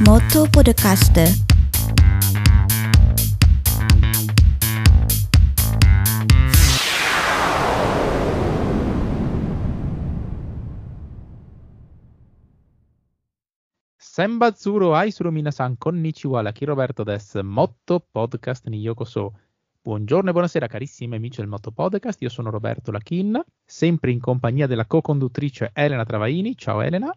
Moto Podcast. Senbatsuro Aisuro Minasan Konnichiwa, la Roberto des Motto Podcast ni Yokoso. Buongiorno e buonasera carissimi amici del Motto Podcast, io sono Roberto Lachin, sempre in compagnia della co-conduttrice Elena Travaini. Ciao Elena.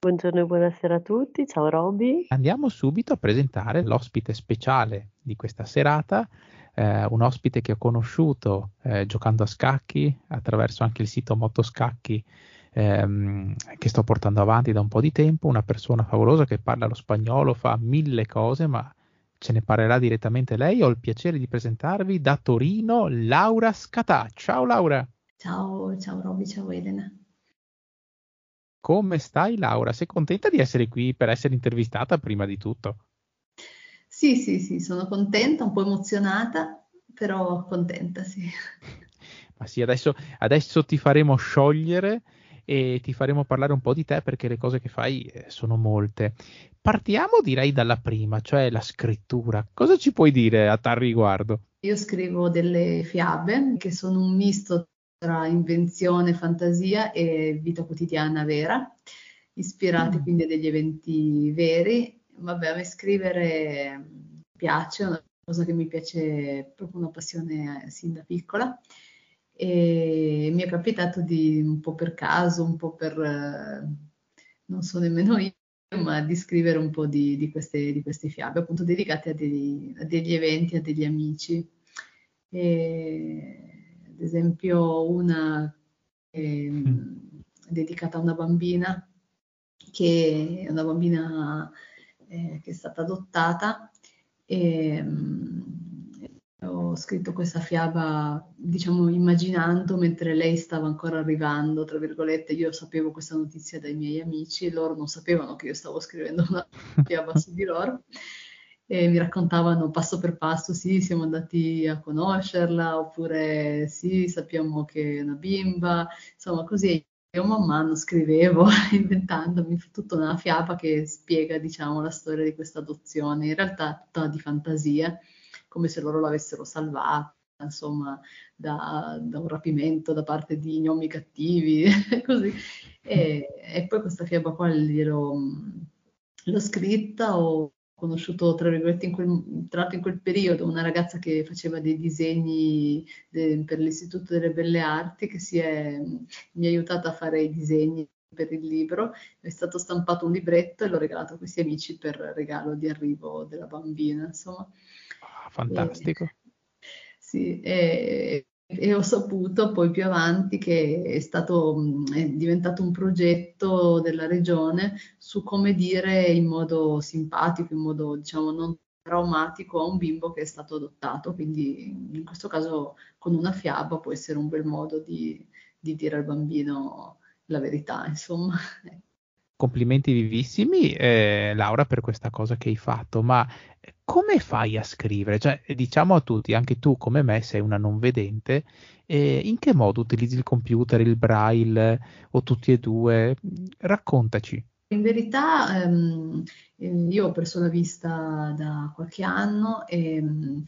Buongiorno e buonasera a tutti, ciao Roby. Andiamo subito a presentare l'ospite speciale di questa serata, eh, un ospite che ho conosciuto eh, giocando a scacchi attraverso anche il sito Motoscacchi ehm, che sto portando avanti da un po' di tempo, una persona favolosa che parla lo spagnolo, fa mille cose, ma ce ne parlerà direttamente lei. Ho il piacere di presentarvi da Torino Laura Scatà. Ciao Laura. Ciao, ciao Roby, ciao Elena. Come stai Laura? Sei contenta di essere qui per essere intervistata prima di tutto? Sì, sì, sì, sono contenta, un po' emozionata, però contenta, sì. Ma sì, adesso, adesso ti faremo sciogliere e ti faremo parlare un po' di te perché le cose che fai eh, sono molte. Partiamo direi dalla prima, cioè la scrittura. Cosa ci puoi dire a tal riguardo? Io scrivo delle fiabe che sono un misto tra invenzione, fantasia e vita quotidiana vera, ispirate mm. quindi a degli eventi veri. Vabbè, a me scrivere piace, è una cosa che mi piace, proprio una passione eh, sin da piccola e mi è capitato di un po' per caso, un po' per, eh, non so nemmeno io, ma di scrivere un po' di, di, queste, di queste, fiabe, appunto dedicate a, dei, a, degli eventi, a degli amici. E, ad esempio una eh, dedicata a una bambina che è una bambina eh, che è stata adottata e, ho scritto questa fiaba, diciamo, immaginando mentre lei stava ancora arrivando, tra virgolette, io sapevo questa notizia dai miei amici e loro non sapevano che io stavo scrivendo una fiaba su di loro e mi raccontavano passo per passo, sì, siamo andati a conoscerla, oppure sì, sappiamo che è una bimba, insomma, così io man mano scrivevo, inventandomi tutta una fiaba che spiega, diciamo, la storia di questa adozione, in realtà tutta di fantasia come se loro l'avessero salvata, insomma, da, da, un rapimento da parte di gnomi cattivi, così. E, e, poi questa fiaba qua glielo, l'ho scritta, ho conosciuto, tra virgolette, in quel, tra l'altro in quel periodo una ragazza che faceva dei disegni de, per l'Istituto delle Belle Arti, che è, mi ha aiutato a fare i disegni per il libro, è stato stampato un libretto e l'ho regalato a questi amici per regalo di arrivo della bambina, insomma fantastico. E, sì, e, e, ho saputo poi più avanti che è stato è diventato un progetto della regione su come dire in modo simpatico, in modo diciamo non traumatico a un bimbo che è stato adottato, quindi in questo caso con una fiaba può essere un bel modo di, di dire al bambino la verità, insomma. complimenti vivissimi, eh, Laura, per questa cosa che hai fatto, ma come fai a scrivere? Cioè, diciamo a tutti, anche tu come me sei una non vedente, eh, in che modo utilizzi il computer, il braille o tutti e due? Raccontaci. In verità ehm, io ho perso la vista da qualche anno e ehm,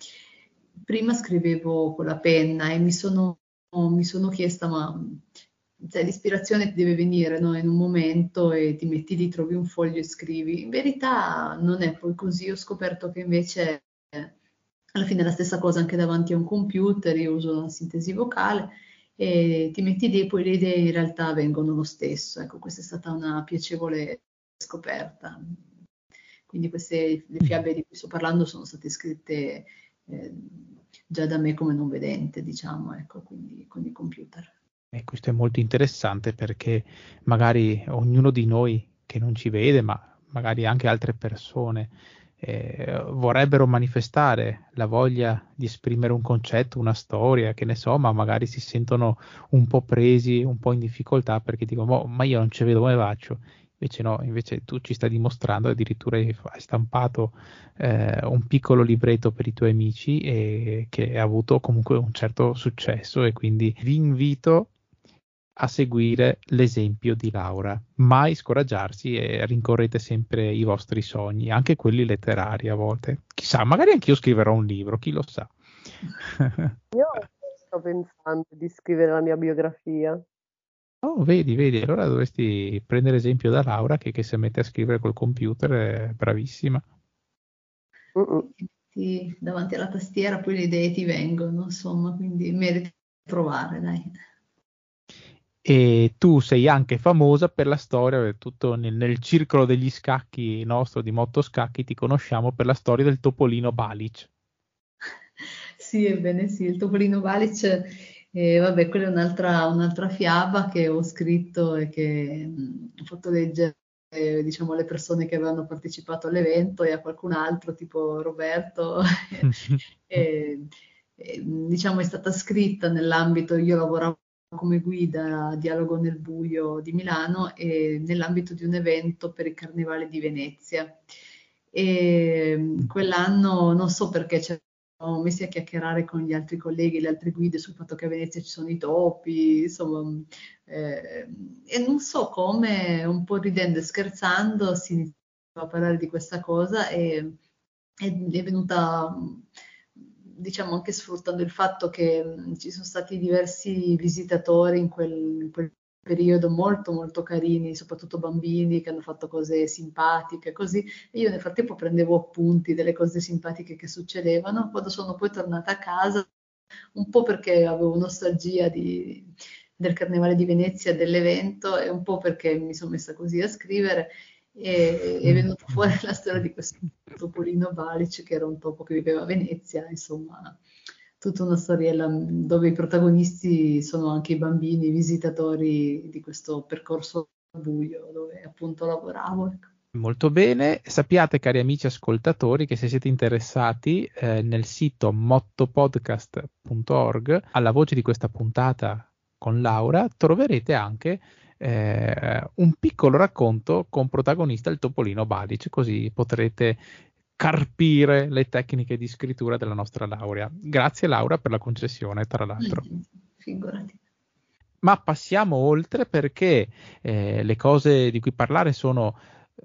prima scrivevo con la penna e mi sono, mi sono chiesta ma cioè, l'ispirazione ti deve venire no? in un momento e ti metti lì, trovi un foglio e scrivi. In verità non è poi così, ho scoperto che invece alla fine è la stessa cosa anche davanti a un computer, io uso la sintesi vocale e ti metti lì e poi le idee in realtà vengono lo stesso. Ecco, questa è stata una piacevole scoperta. Quindi queste le fiabe di cui sto parlando sono state scritte eh, già da me come non vedente, diciamo, ecco, quindi con il computer. E questo è molto interessante perché magari ognuno di noi che non ci vede, ma magari anche altre persone, eh, vorrebbero manifestare la voglia di esprimere un concetto, una storia, che ne so, ma magari si sentono un po' presi, un po' in difficoltà perché dicono, ma io non ci vedo come faccio. Invece no, invece tu ci stai dimostrando, addirittura hai stampato eh, un piccolo libretto per i tuoi amici e che ha avuto comunque un certo successo e quindi vi invito a seguire l'esempio di Laura. Mai scoraggiarsi e rincorrete sempre i vostri sogni, anche quelli letterari a volte. Chissà, magari anch'io scriverò un libro, chi lo sa. Io sto pensando di scrivere la mia biografia. Oh, vedi, vedi, allora dovresti prendere esempio da Laura che, che si mette a scrivere col computer è bravissima. Ti, davanti alla tastiera poi le idee ti vengono, insomma, quindi meriti provare, dai. E tu sei anche famosa per la storia, tutto nel, nel circolo degli scacchi nostro di Motto Scacchi ti conosciamo per la storia del topolino Balic. Sì, ebbene sì, il topolino Balic e vabbè, quella è un'altra, un'altra fiaba che ho scritto e che mh, ho fatto leggere eh, diciamo alle persone che avevano partecipato all'evento e a qualcun altro tipo Roberto e, e, diciamo è stata scritta nell'ambito io lavoravo come guida a Dialogo nel Buio di Milano e nell'ambito di un evento per il Carnevale di Venezia. E quell'anno non so perché c'era messi a chiacchierare con gli altri colleghi, le altre guide sul fatto che a Venezia ci sono i topi, insomma, eh, e non so come, un po' ridendo e scherzando, si iniziava a parlare di questa cosa e, e è venuta, diciamo, anche sfruttando il fatto che ci sono stati diversi visitatori in quel, in quel periodo molto molto carini, soprattutto bambini che hanno fatto cose simpatiche, così. E io nel frattempo prendevo appunti delle cose simpatiche che succedevano. Quando sono poi tornata a casa, un po' perché avevo nostalgia di, del Carnevale di Venezia, dell'evento, e un po' perché mi sono messa così a scrivere. E è venuta fuori la storia di questo topolino Balic, che era un topo che viveva a Venezia, insomma tutta una storiella mm, dove i protagonisti sono anche i bambini, i visitatori di questo percorso buio dove appunto lavoravo. Ecco. Molto bene, sappiate cari amici ascoltatori che se siete interessati eh, nel sito mottopodcast.org alla voce di questa puntata con Laura troverete anche eh, un piccolo racconto con protagonista il topolino Balic, così potrete carpire le tecniche di scrittura della nostra laurea. Grazie Laura per la concessione, tra l'altro. Mm, figurati. Ma passiamo oltre perché eh, le cose di cui parlare sono,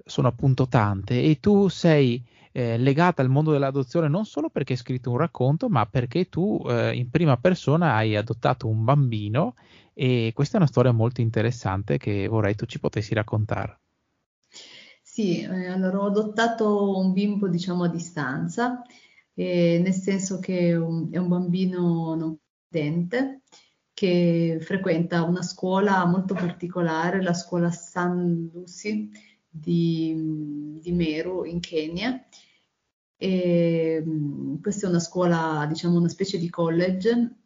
sono appunto tante e tu sei eh, legata al mondo dell'adozione non solo perché hai scritto un racconto, ma perché tu eh, in prima persona hai adottato un bambino e questa è una storia molto interessante che vorrei tu ci potessi raccontare. Sì, eh, allora ho adottato un bimbo diciamo a distanza, eh, nel senso che è un, è un bambino non vedente che frequenta una scuola molto particolare, la scuola San Lucy di, di Meru in Kenya. E, mm, questa è una scuola, diciamo una specie di college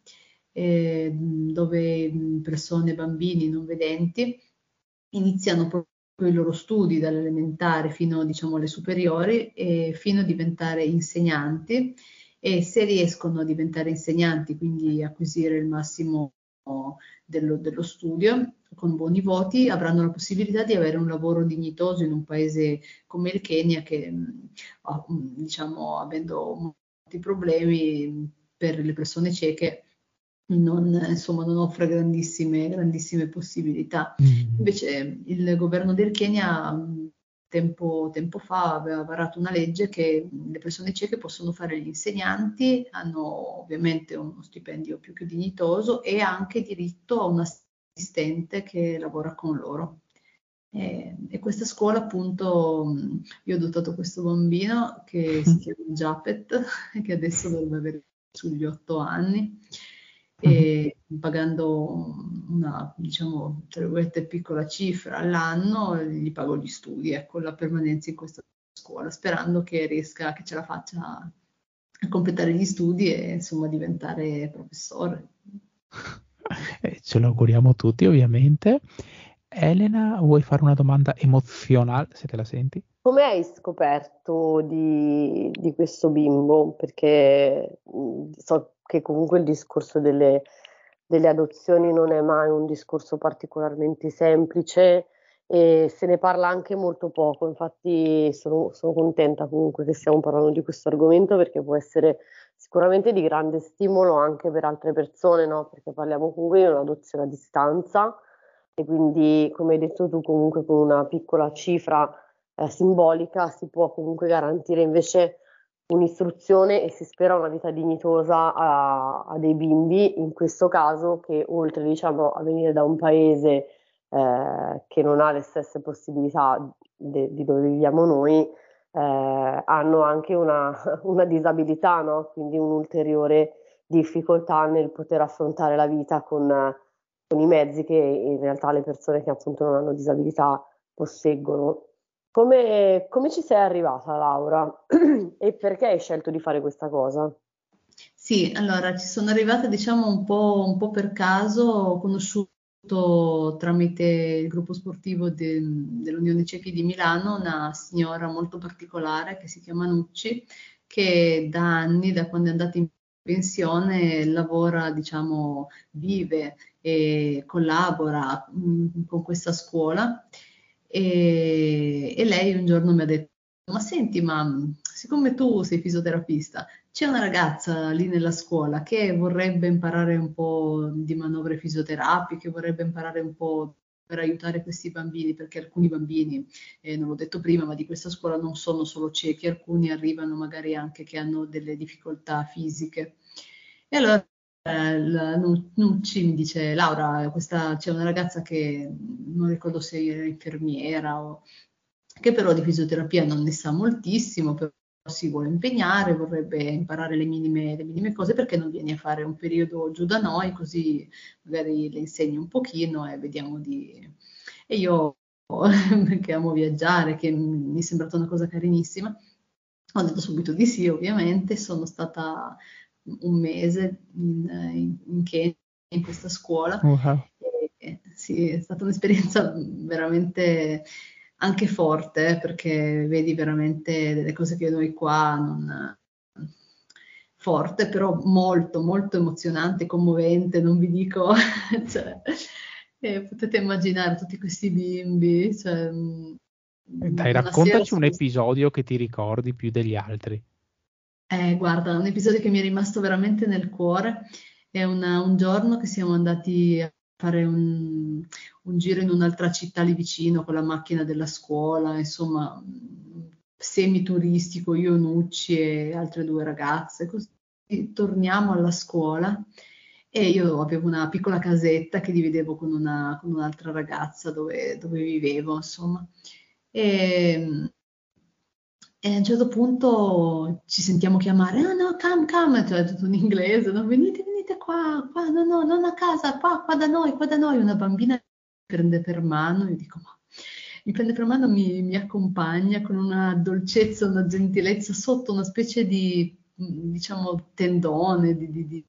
eh, dove persone, bambini non vedenti iniziano proprio i loro studi dall'elementare fino diciamo, alle superiori e fino a diventare insegnanti. E se riescono a diventare insegnanti, quindi acquisire il massimo dello, dello, studio con buoni voti, avranno la possibilità di avere un lavoro dignitoso in un paese come il Kenya che, diciamo, avendo molti problemi per le persone cieche, non, insomma, non offre grandissime, grandissime possibilità. Mm. Invece il governo del Kenya tempo, tempo, fa aveva varato una legge che le persone cieche possono fare gli insegnanti, hanno ovviamente uno stipendio più che dignitoso e anche diritto a un assistente che lavora con loro. E, e questa scuola appunto, io ho dotato questo bambino che si chiama Japet, che adesso dovrebbe avere sugli otto anni e pagando una, diciamo, tra virgolette, piccola cifra all'anno, gli pago gli studi, ecco, la permanenza in questa scuola, sperando che riesca, che ce la faccia a completare gli studi e insomma diventare professore. Eh, ce lo auguriamo tutti ovviamente. Elena, vuoi fare una domanda emozionale se te la senti? Come hai scoperto di, di questo bimbo? Perché so che comunque il discorso delle, delle adozioni non è mai un discorso particolarmente semplice e se ne parla anche molto poco, infatti sono, sono, contenta comunque che stiamo parlando di questo argomento perché può essere sicuramente di grande stimolo anche per altre persone, no? perché parliamo comunque di un'adozione a distanza e quindi, come hai detto tu, comunque con una piccola cifra eh, simbolica si può comunque garantire invece un'istruzione e si spera una vita dignitosa a, a dei bimbi, in questo caso che oltre diciamo, a venire da un paese eh, che non ha le stesse possibilità de, di dove viviamo noi, eh, hanno anche una, una disabilità, no? quindi un'ulteriore difficoltà nel poter affrontare la vita con, con, i mezzi che in realtà le persone che appunto non hanno disabilità posseggono. Come, come ci sei arrivata Laura e perché hai scelto di fare questa cosa? Sì, allora ci sono arrivata diciamo un po', un po per caso, ho conosciuto tramite il gruppo sportivo de, dell'Unione Ciechi di Milano una signora molto particolare che si chiama Nucci, che da anni, da quando è andata in pensione, lavora, diciamo, vive e collabora mh, mm, con questa scuola. E, e lei un giorno mi ha detto, ma senti, ma siccome tu sei fisioterapista, c'è una ragazza lì nella scuola che vorrebbe imparare un po' di manovre fisioterapiche, vorrebbe imparare un po' per aiutare questi bambini, perché alcuni bambini, eh, non l'ho detto prima, ma di questa scuola non sono solo ciechi, alcuni arrivano magari anche che hanno delle difficoltà fisiche. E allora eh, Nucci mi dice, Laura, questa, c'è una ragazza che non ricordo se era infermiera o che però di fisioterapia non ne sa moltissimo, però si vuole impegnare, vorrebbe imparare le minime, le minime, cose perché non vieni a fare un periodo giù da noi, così magari le insegni un pochino e vediamo di... E io, che amo viaggiare, che mi è sembrata una cosa carinissima, ho detto subito di sì, ovviamente, sono stata un mese in, in, in Kenya, in questa scuola. Uh-huh. E, sì, è stata un'esperienza veramente anche forte, perché vedi veramente delle cose che noi qua non... forte, però molto, molto emozionante, commovente, non vi dico, cioè, eh, potete immaginare tutti questi bimbi. Cioè, mm, Dai, raccontaci un episodio che ti ricordi più degli altri. Eh, guarda, un episodio che mi è rimasto veramente nel cuore è una, un giorno che siamo andati a fare un, un giro in un'altra città lì vicino con la macchina della scuola, insomma, semi-turistico, io, Nucci e altre due ragazze. Così torniamo alla scuola e io avevo una piccola casetta che dividevo con, una, con un'altra ragazza dove, dove, vivevo, insomma. E, e, a un certo punto ci sentiamo chiamare, ah no, come, come, cioè tutto in inglese, no, venite, venite qua, qua, no, no, non a casa, qua, qua da noi, qua da noi, una bambina mi prende per mano, io dico, ma mi prende per mano, mi, mi accompagna con una dolcezza, una gentilezza sotto una specie di, diciamo, tendone, di, di, di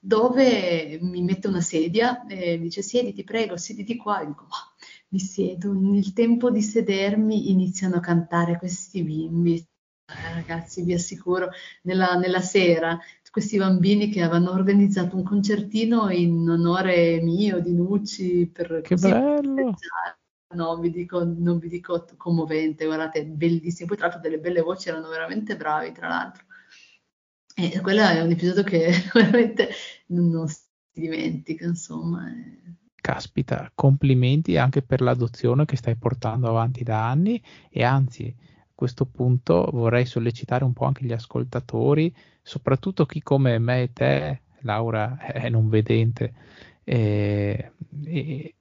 dove mi mette una sedia e dice siediti prego, siediti qua, e dico ma mi siedo, nel tempo di sedermi iniziano a cantare questi bimbi, eh, ragazzi vi assicuro, nella, nella sera questi bambini che avevano organizzato un concertino in onore mio, di Nucci, per che bello! No, vi dico, non vi dico commovente, guardate, bellissimo. Poi tra l'altro delle belle voci erano veramente bravi, tra l'altro. E quello è un episodio che veramente non si dimentica, insomma. Caspita, complimenti anche per l'adozione che stai portando avanti da anni e anzi questo punto vorrei sollecitare un po' anche gli ascoltatori, soprattutto chi come me e te, Laura, è non vedente. Eh, eh,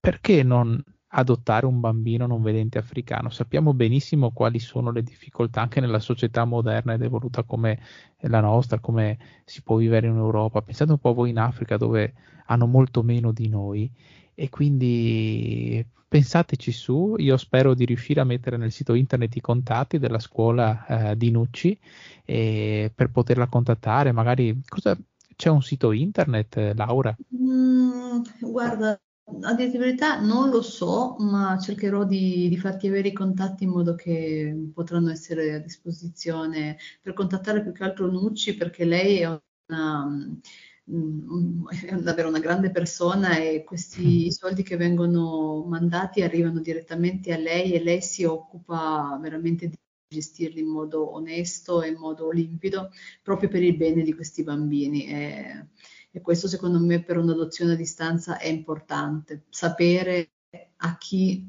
perché non adottare un bambino non vedente africano? Sappiamo benissimo quali sono le difficoltà anche nella società moderna ed evoluta come la nostra, come si può vivere in Europa. Pensate un po' voi in Africa dove hanno molto meno di noi e quindi pensateci su, io spero di riuscire a mettere nel sito internet i contatti della scuola eh, di Nucci eh, per poterla contattare, magari cosa, c'è un sito internet, Laura? Mm, guarda, a dire di verità non lo so, ma cercherò di, di, farti avere i contatti in modo che potranno essere a disposizione per contattare più che altro Nucci perché lei è una è davvero una grande persona e questi mm. soldi che vengono mandati arrivano direttamente a lei e lei si occupa veramente di gestirli in modo onesto e in modo limpido proprio per il bene di questi bambini. E, e questo secondo me per un'adozione a distanza è importante, sapere a chi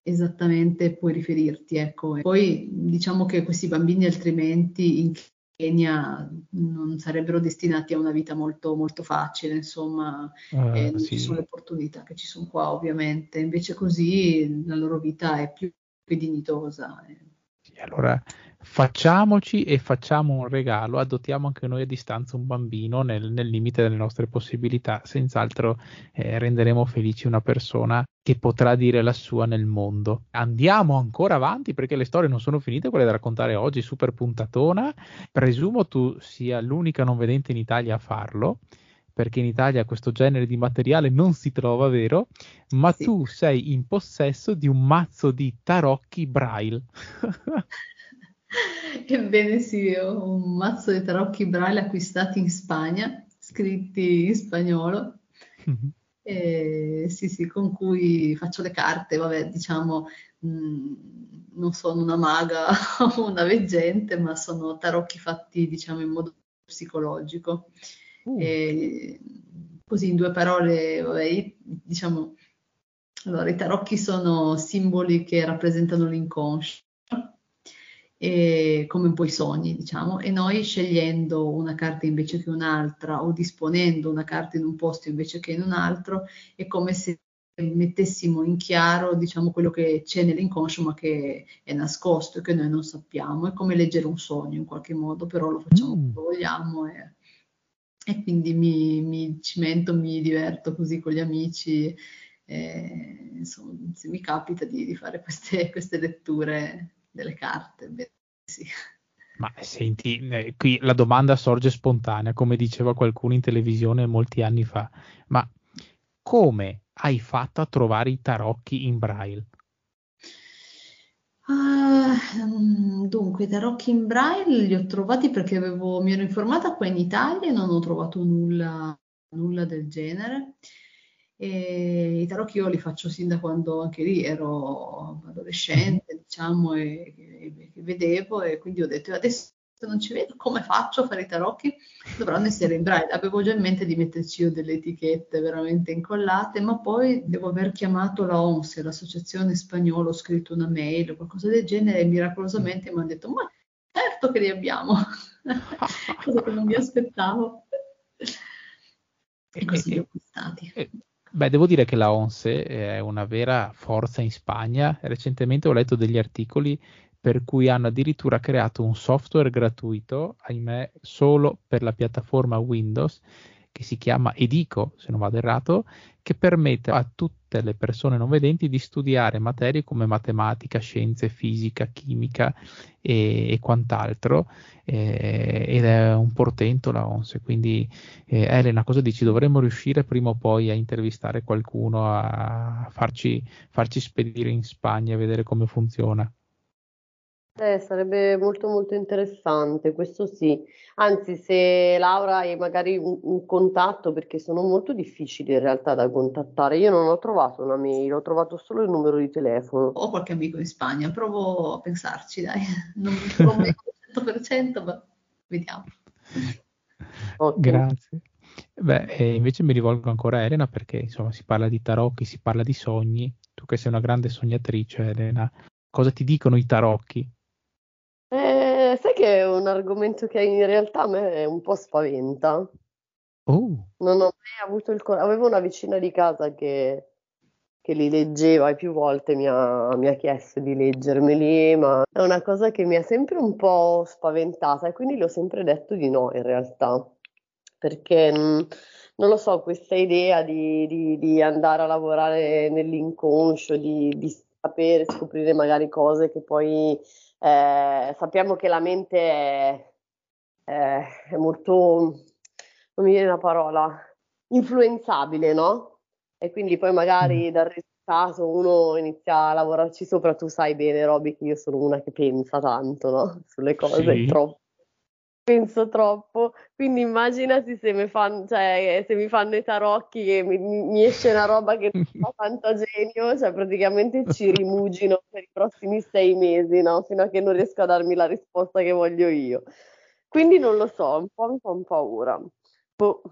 esattamente puoi riferirti. Ecco. Poi diciamo che questi bambini altrimenti in Kenya non sarebbero destinati a una vita molto, molto facile, insomma, uh, eh, non sì. ci sono le opportunità che ci sono qua ovviamente, invece così la loro vita è più, più dignitosa. Eh. Sì, allora facciamoci e facciamo un regalo, adottiamo anche noi a distanza un bambino nel, nel limite delle nostre possibilità, senz'altro eh, renderemo felici una persona che potrà dire la sua nel mondo. Andiamo ancora avanti perché le storie non sono finite, quelle da raccontare oggi, super puntatona. Presumo tu sia l'unica non vedente in Italia a farlo perché in Italia questo genere di materiale non si trova, vero? Ma sì. tu sei in possesso di un mazzo di tarocchi braille. Ebbene sì, ho un mazzo di tarocchi braille acquistati in Spagna, scritti in spagnolo. Mm-hmm. E, sì, sì, con cui faccio le carte, vabbè, diciamo, mh, mm, non sono una maga o una veggente, ma sono tarocchi fatti, diciamo, in modo psicologico. Uh. E, così, in due parole, vabbè, diciamo, allora, i tarocchi sono simboli che rappresentano l'inconscio e come un po' i sogni, diciamo, e noi scegliendo una carta invece che un'altra o disponendo una carta in un posto invece che in un altro, è come se mettessimo in chiaro, diciamo, quello che c'è nell'inconscio ma che è nascosto e che noi non sappiamo. È come leggere un sogno in qualche modo, però lo facciamo mm. come vogliamo e, e quindi mi, mi cimento, mi diverto così con gli amici. E, insomma, se mi capita di, di fare queste, queste letture delle carte. Sì. Ma senti, eh, qui la domanda sorge spontanea, come diceva qualcuno in televisione molti anni fa, ma come hai fatto a trovare i tarocchi in braille? Uh, dunque, i tarocchi in braille li ho trovati perché avevo, mi ero informata qua in Italia e non ho trovato nulla, nulla del genere. E I tarocchi io li faccio sin da quando anche lì ero adolescente, diciamo, e, e, e, vedevo, e quindi ho detto adesso non ci vedo, come faccio a fare i tarocchi? Dovranno essere in braille. Avevo già in mente di metterci io delle etichette veramente incollate, ma poi devo aver chiamato la ONSE, l'associazione spagnola, ho scritto una mail o qualcosa del genere e miracolosamente mi hanno detto ma certo che li abbiamo, cosa che non mi aspettavo. E così li ho acquistati. Beh, devo dire che la ONSE è una vera forza in Spagna. Recentemente ho letto degli articoli per cui hanno addirittura creato un software gratuito, ahimè, solo per la piattaforma Windows, che si chiama Edico, se non vado errato, che permette a tutte le persone non vedenti di studiare materie come matematica, scienze, fisica, chimica e, e quant'altro, eh, ed è un portento la ONSE. Quindi, eh, Elena, cosa dici? Dovremmo riuscire prima o poi a intervistare qualcuno, a farci, farci spedire in Spagna e vedere come funziona. Eh, sarebbe molto molto interessante, questo sì. Anzi, se Laura hai magari un, un contatto, perché sono molto difficili in realtà da contattare. Io non ho trovato una mail, ho trovato solo il numero di telefono. Ho qualche amico in Spagna, provo a pensarci, dai. Non mi prometto al 100%, ma vediamo. Ottimo. Grazie. Beh, invece mi rivolgo ancora a Elena perché insomma si parla di tarocchi, si parla di sogni. Tu che sei una grande sognatrice, Elena, cosa ti dicono i tarocchi? Eh, sai che è un argomento che in realtà a me un po' spaventa. Oh. Non ho mai avuto il coraggio. Avevo una vicina di casa che, che li leggeva e più volte mi ha, mi ha chiesto di leggermeli, ma è una cosa che mi ha sempre un po' spaventata e quindi le ho sempre detto di no in realtà. Perché mh, mm, non lo so, questa idea di, di, di andare a lavorare nell'inconscio, di, di sapere, scoprire magari cose che poi eh, sappiamo che la mente è, è, è, molto, non mi viene la parola, influenzabile, no? E quindi poi magari mm. dal risultato uno inizia a lavorarci sopra, tu sai bene, Roby, che io sono una che pensa tanto, no? Sulle cose, sì. troppo penso troppo, quindi immaginati se mi fanno, cioè, se mi fanno i tarocchi e mi, mi, esce una roba che non fa tanto genio, cioè praticamente ci rimugino per i prossimi sei mesi, no? Fino a che non riesco a darmi la risposta che voglio io. Quindi non lo so, un po' mi fa un paura. Boh.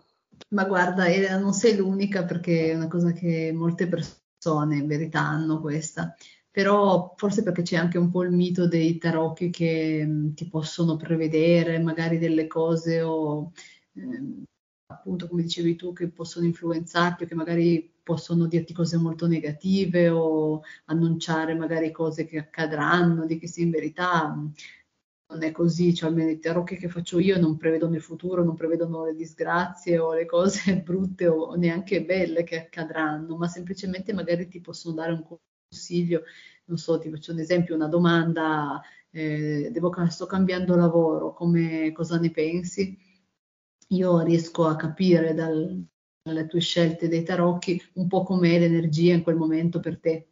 Ma guarda, Elena, non sei l'unica perché è una cosa che molte persone in verità hanno questa, però forse perché c'è anche un po' il mito dei tarocchi che ti possono prevedere magari delle cose o ehm, appunto come dicevi tu che possono influenzarti o che magari possono dirti cose molto negative o annunciare magari cose che accadranno, di che se in verità. Non è così, cioè almeno i tarocchi che faccio io non prevedono il futuro, non prevedono le disgrazie o le cose brutte o neanche belle che accadranno, ma semplicemente magari ti possono dare un consiglio, non so, ti faccio un esempio, una domanda, eh, devo, sto cambiando lavoro, come, cosa ne pensi? Io riesco a capire dal, dalle tue scelte dei tarocchi un po' com'è l'energia in quel momento per te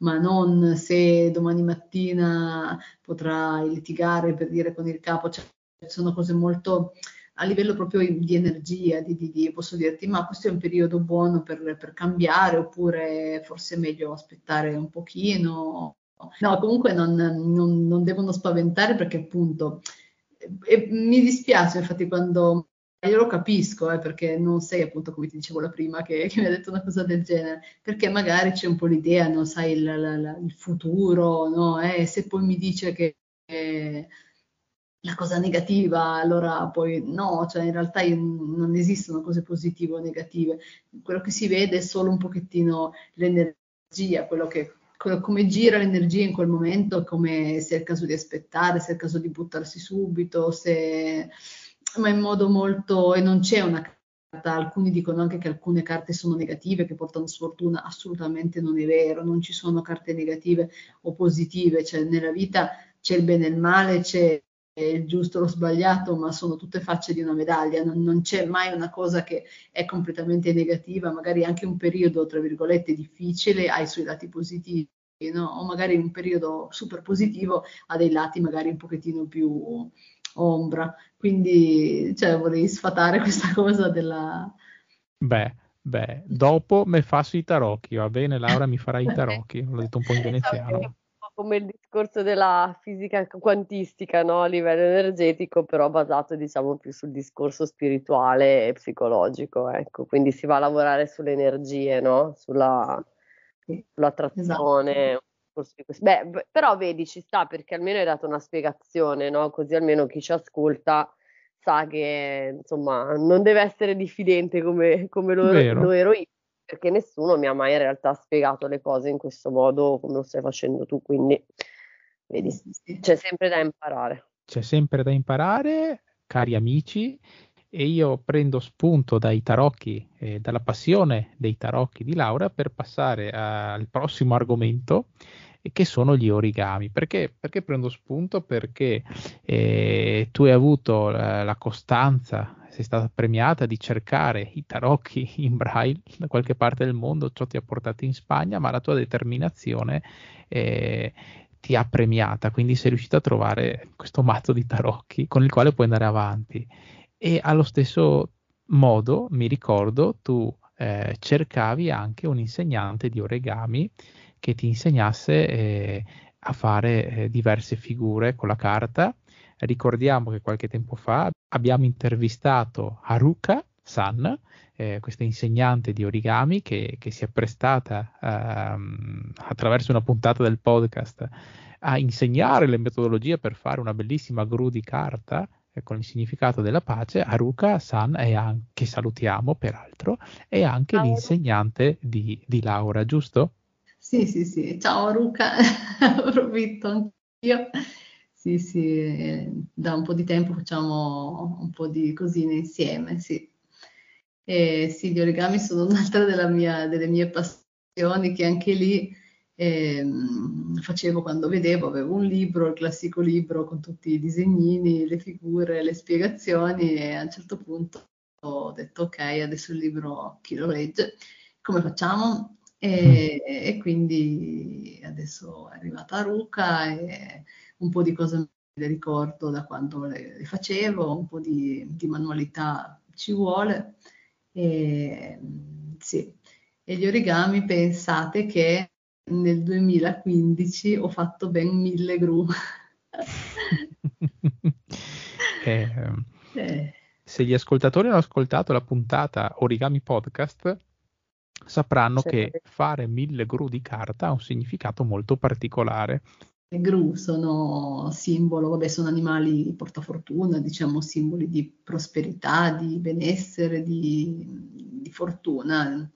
ma non se domani mattina potrai litigare per dire con il capo, cioè, sono cose molto a livello proprio di energia, di, di, di, posso dirti ma questo è un periodo buono per, per, cambiare oppure forse è meglio aspettare un pochino. No, comunque non, non, non devono spaventare perché appunto e mi dispiace infatti quando io lo capisco, eh, perché non sei appunto come ti dicevo la prima che, che, mi ha detto una cosa del genere, perché magari c'è un po' l'idea, non sai il, il, il futuro, no? Eh, se poi mi dice che eh, la cosa negativa, allora poi no, cioè in realtà non esistono cose positive o negative, quello che si vede è solo un pochettino l'energia, quello che come gira l'energia in quel momento, come se è il caso di aspettare, se è il caso di buttarsi subito, se ma in modo molto, e non c'è una carta, alcuni dicono anche che alcune carte sono negative, che portano sfortuna, assolutamente non è vero, non ci sono carte negative o positive, cioè nella vita c'è il bene e il male, c'è il giusto e lo sbagliato, ma sono tutte facce di una medaglia, non, non, c'è mai una cosa che è completamente negativa, magari anche un periodo, tra virgolette, difficile ha i suoi lati positivi. No? O magari un periodo super positivo ha dei lati magari un pochettino più, ombra. Quindi cioè, vorrei sfatare questa cosa della... Beh, beh, dopo me faccio i tarocchi, va bene Laura, mi farai i tarocchi, l'ho detto un po' in veneziano. Come il discorso della fisica quantistica no? a livello energetico, però basato diciamo più sul discorso spirituale e psicologico, ecco. quindi si va a lavorare sulle energie, no? sulla, sull'attrazione, esatto Beh, però vedi, ci sta perché almeno hai dato una spiegazione, no? Così almeno chi ci ascolta sa che insomma non deve essere diffidente come, come lo, lo, ero io, perché nessuno mi ha mai in realtà spiegato le cose in questo modo come lo stai facendo tu, quindi vedi, c'è sempre da imparare. C'è sempre da imparare, cari amici, e io prendo spunto dai tarocchi eh, dalla passione dei tarocchi di Laura per passare al prossimo argomento che sono gli origami. Perché, perché prendo spunto? Perché eh, tu hai avuto la, la, costanza, sei stata premiata di cercare i tarocchi in braille da qualche parte del mondo, ciò ti ha portato in Spagna, ma la tua determinazione eh, ti ha premiata, quindi sei riuscito a trovare questo mazzo di tarocchi con il quale puoi andare avanti. E allo stesso modo, mi ricordo, tu eh, cercavi anche un insegnante di origami che ti insegnasse eh, a fare eh, diverse figure con la carta. Ricordiamo che qualche tempo fa abbiamo intervistato Haruka San, eh, questa insegnante di origami che, che si è prestata ehm, attraverso una puntata del podcast a insegnare le metodologie per fare una bellissima gru di carta eh, con il significato della pace, Haruka San anche, che salutiamo peraltro, è anche Ciao. l'insegnante di, di Laura, giusto? Sì, sì, sì. Ciao Ruca, approfitto anch'io. Sì, sì, da un po' di tempo facciamo un po' di cosine insieme, sì. E sì, gli origami sono un'altra mia, delle mie passioni che anche lì eh, facevo quando vedevo, avevo un libro, il classico libro con tutti i disegnini, le figure, le spiegazioni e a un certo punto ho detto ok, adesso il libro chi lo legge? Come facciamo? E, e, quindi adesso è arrivata Ruca e un po' di cose le ricordo da quando le, le facevo, un po' di, di, manualità ci vuole. E, sì. e gli origami pensate che nel 2015 ho fatto ben mille gru. eh, eh. se gli ascoltatori hanno ascoltato la puntata Origami Podcast, sapranno sì. che fare mille gru di carta ha un significato molto particolare. Gru sono simbolo, vabbè, sono animali di portafortuna, diciamo simboli di prosperità, di benessere, di, di fortuna.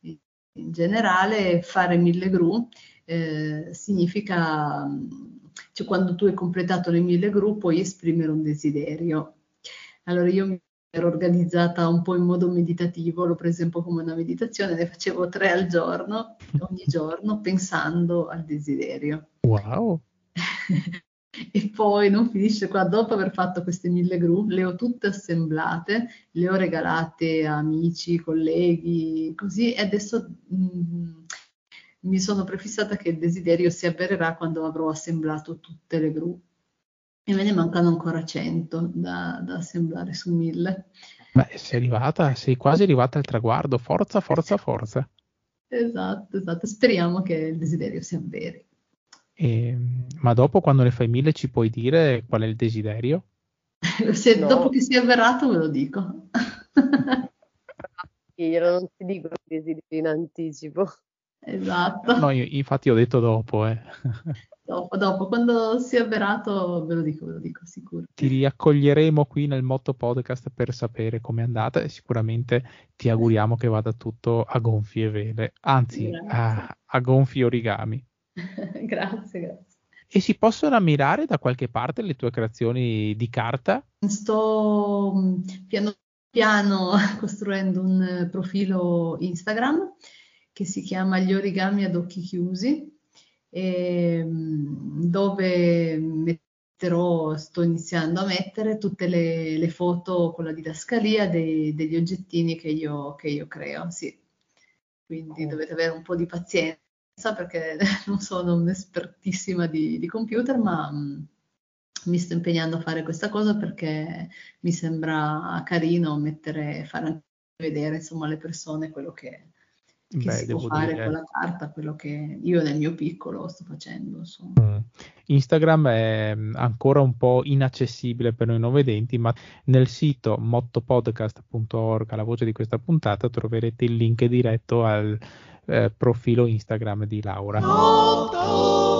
In generale, fare mille gru eh, significa, cioè quando tu hai completato le mille gru, puoi esprimere un desiderio. Allora io mi ero organizzata un po' in modo meditativo, l'ho preso un po' come una meditazione, ne facevo tre al giorno, ogni giorno, pensando al desiderio. Wow! e poi non finisce qua, dopo aver fatto queste mille gru, le ho tutte assemblate, le ho regalate a amici, colleghi, così, e adesso mh, mm, mi sono prefissata che il desiderio si avvererà quando avrò assemblato tutte le gru e me ne mancano ancora 100 da, da assemblare su 1000. Beh, sei arrivata, sei quasi arrivata al traguardo, forza, forza, forza. esatto, esatto, speriamo che il desiderio si avveri. E, ehm, ma dopo, quando ne fai mille, ci puoi dire qual è il desiderio? Se no. dopo che si è avverato, ve lo dico. Io non ti dico il desiderio in anticipo. Esatto. No, io, infatti ho detto dopo, eh. Dopo, dopo, quando sia avverato ve lo dico, ve lo dico sicuro. Ti riaccoglieremo qui nel Motto Podcast per sapere com'è andata e sicuramente ti auguriamo che vada tutto a gonfie vele, anzi a, a gonfie origami. grazie, grazie. E si possono ammirare da qualche parte le tue creazioni di carta? Sto mm, piano piano costruendo un profilo Instagram che si chiama Gli origami ad occhi chiusi Ehm, dove metterò, sto iniziando a mettere tutte le, le foto con la didascalia dei, degli oggettini che io, che io creo, sì. Quindi oh. dovete avere un po' di pazienza perché non sono un'espertissima di, di computer, ma mh, mm, mi sto impegnando a fare questa cosa perché mi sembra carino mettere, fare vedere insomma alle persone quello che, che Beh, si può fare dire... con la carta, quello che io nel mio piccolo sto facendo. Mm. Instagram è mm, ancora un po' inaccessibile per noi non vedenti, ma nel sito mottopodcast.org, alla voce di questa puntata, troverete il link diretto al eh, profilo Instagram di Laura. Motto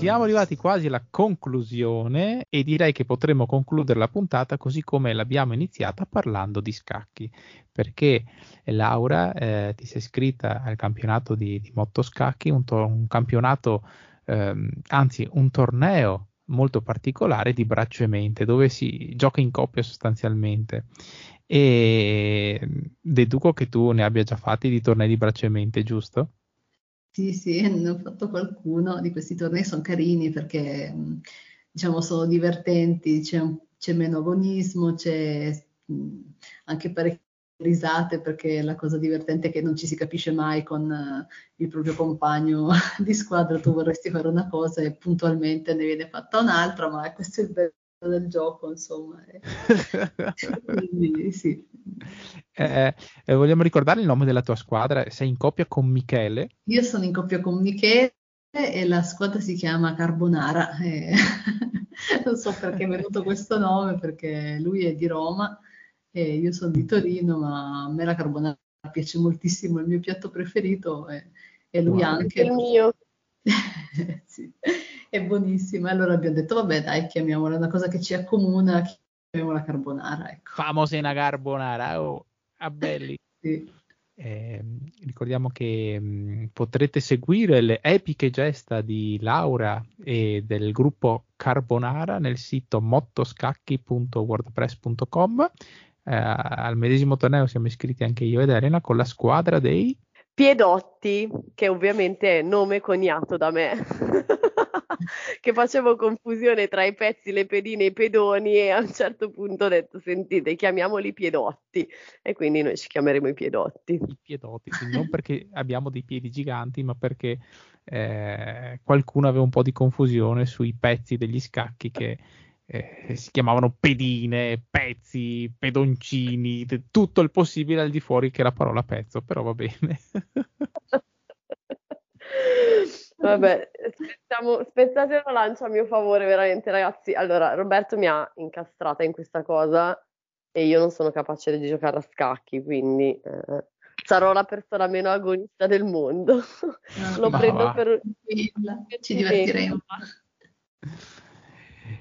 siamo arrivati quasi alla conclusione e direi che potremmo concludere la puntata così come l'abbiamo iniziata parlando di scacchi, perché Laura eh, ti sei iscritta al campionato di, di motoscacchi, un, to- un campionato, ehm, anzi un torneo molto particolare di braccio e mente, dove si gioca in coppia sostanzialmente. E deduco che tu ne abbia già fatti di tornei di braccio e mente, giusto? Sì, sì, ne ho fatto qualcuno di questi tornei, sono carini perché diciamo sono divertenti, c'è, c'è meno agonismo, c'è mh, anche parecchie risate perché la cosa divertente è che non ci si capisce mai con uh, il proprio compagno di squadra, tu vorresti fare una cosa e puntualmente ne viene fatta un'altra, ma questo è il bello del gioco, insomma. Quindi, sì. Eh, eh, vogliamo ricordare il nome della tua squadra? Sei in coppia con Michele? Io sono in coppia con Michele e la squadra si chiama Carbonara. E non so perché è venuto questo nome, perché lui è di Roma e io sono di Torino, ma a me la carbonara piace moltissimo, è il mio piatto preferito e, e lui wow. anche. Il mio. sì è buonissima. Allora abbiamo detto, vabbè, dai, chiamiamola una cosa che ci accomuna, chiamiamola carbonara. Ecco. Famosa una carbonara, oh, a belli. sì. eh, ricordiamo che mh, mm, potrete seguire le epiche gesta di Laura e del gruppo Carbonara nel sito mottoscacchi.wordpress.com. Eh, al medesimo torneo siamo iscritti anche io ed Elena con la squadra dei Piedotti, che ovviamente è nome coniato da me. che facevo confusione tra i pezzi, le pedine e i pedoni e a un certo punto ho detto sentite chiamiamoli piedotti e quindi noi ci chiameremo i piedotti. I piedotti, non perché abbiamo dei piedi giganti ma perché eh, qualcuno aveva un po' di confusione sui pezzi degli scacchi che eh, si chiamavano pedine, pezzi, pedoncini, tutto il possibile al di fuori che la parola pezzo, però va bene. Vabbè, spezziamo, spezzate la lancia a mio favore, veramente, ragazzi. Allora, Roberto mi ha incastrata in questa cosa e io non sono capace di giocare a scacchi, quindi eh, sarò la persona meno agonista del mondo. No, Lo prendo va. per Ci divertiremo.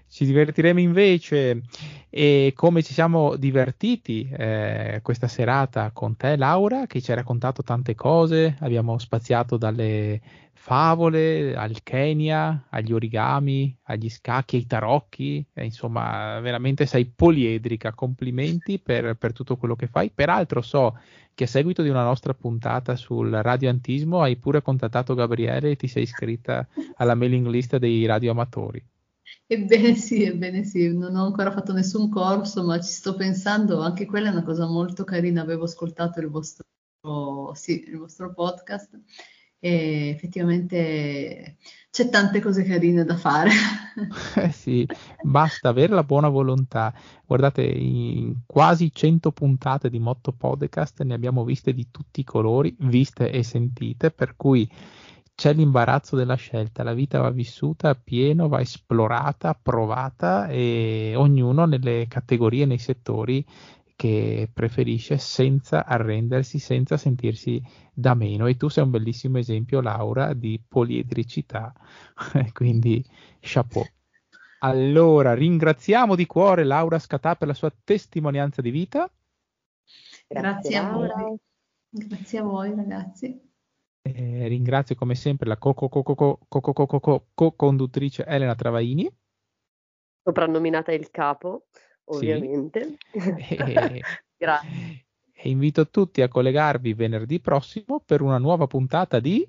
Ci divertiremo invece e come ci siamo divertiti eh, questa serata con te Laura che ci hai raccontato tante cose, abbiamo spaziato dalle favole al Kenya, agli origami, agli scacchi, ai tarocchi, eh, insomma veramente sei poliedrica, complimenti per, per tutto quello che fai. Peraltro so che a seguito di una nostra puntata sul radioantismo hai pure contattato Gabriele e ti sei iscritta alla mailing list dei radioamatori. Ebbene sì, ebbene sì, non ho ancora fatto nessun corso, ma ci sto pensando, anche quella è una cosa molto carina, avevo ascoltato il vostro, sì, il vostro podcast e effettivamente c'è tante cose carine da fare. Eh sì, basta avere la buona volontà. Guardate, in quasi 100 puntate di Motto Podcast ne abbiamo viste di tutti i colori, viste e sentite, per cui c'è l'imbarazzo della scelta, la vita va vissuta a pieno, va esplorata, provata e ognuno nelle categorie, nei settori che preferisce senza arrendersi, senza sentirsi da meno. E tu sei un bellissimo esempio, Laura, di poliedricità, quindi chapeau. Allora, ringraziamo di cuore Laura Scatà per la sua testimonianza di vita. Grazie a Laura. voi. Grazie a voi ragazzi. Eh, ringrazio come sempre la co-conduttrice Elena Travaini. Soprannominata il capo, Sì. ovviamente. E, Grazie. e invito tutti a collegarvi venerdì prossimo per una nuova puntata di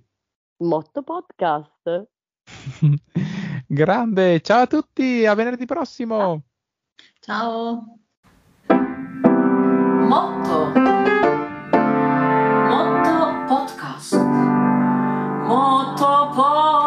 Motto Podcast. Grande, ciao a tutti, a venerdì prossimo. Ciao. Motto. Motto Podcast. Motto Podcast.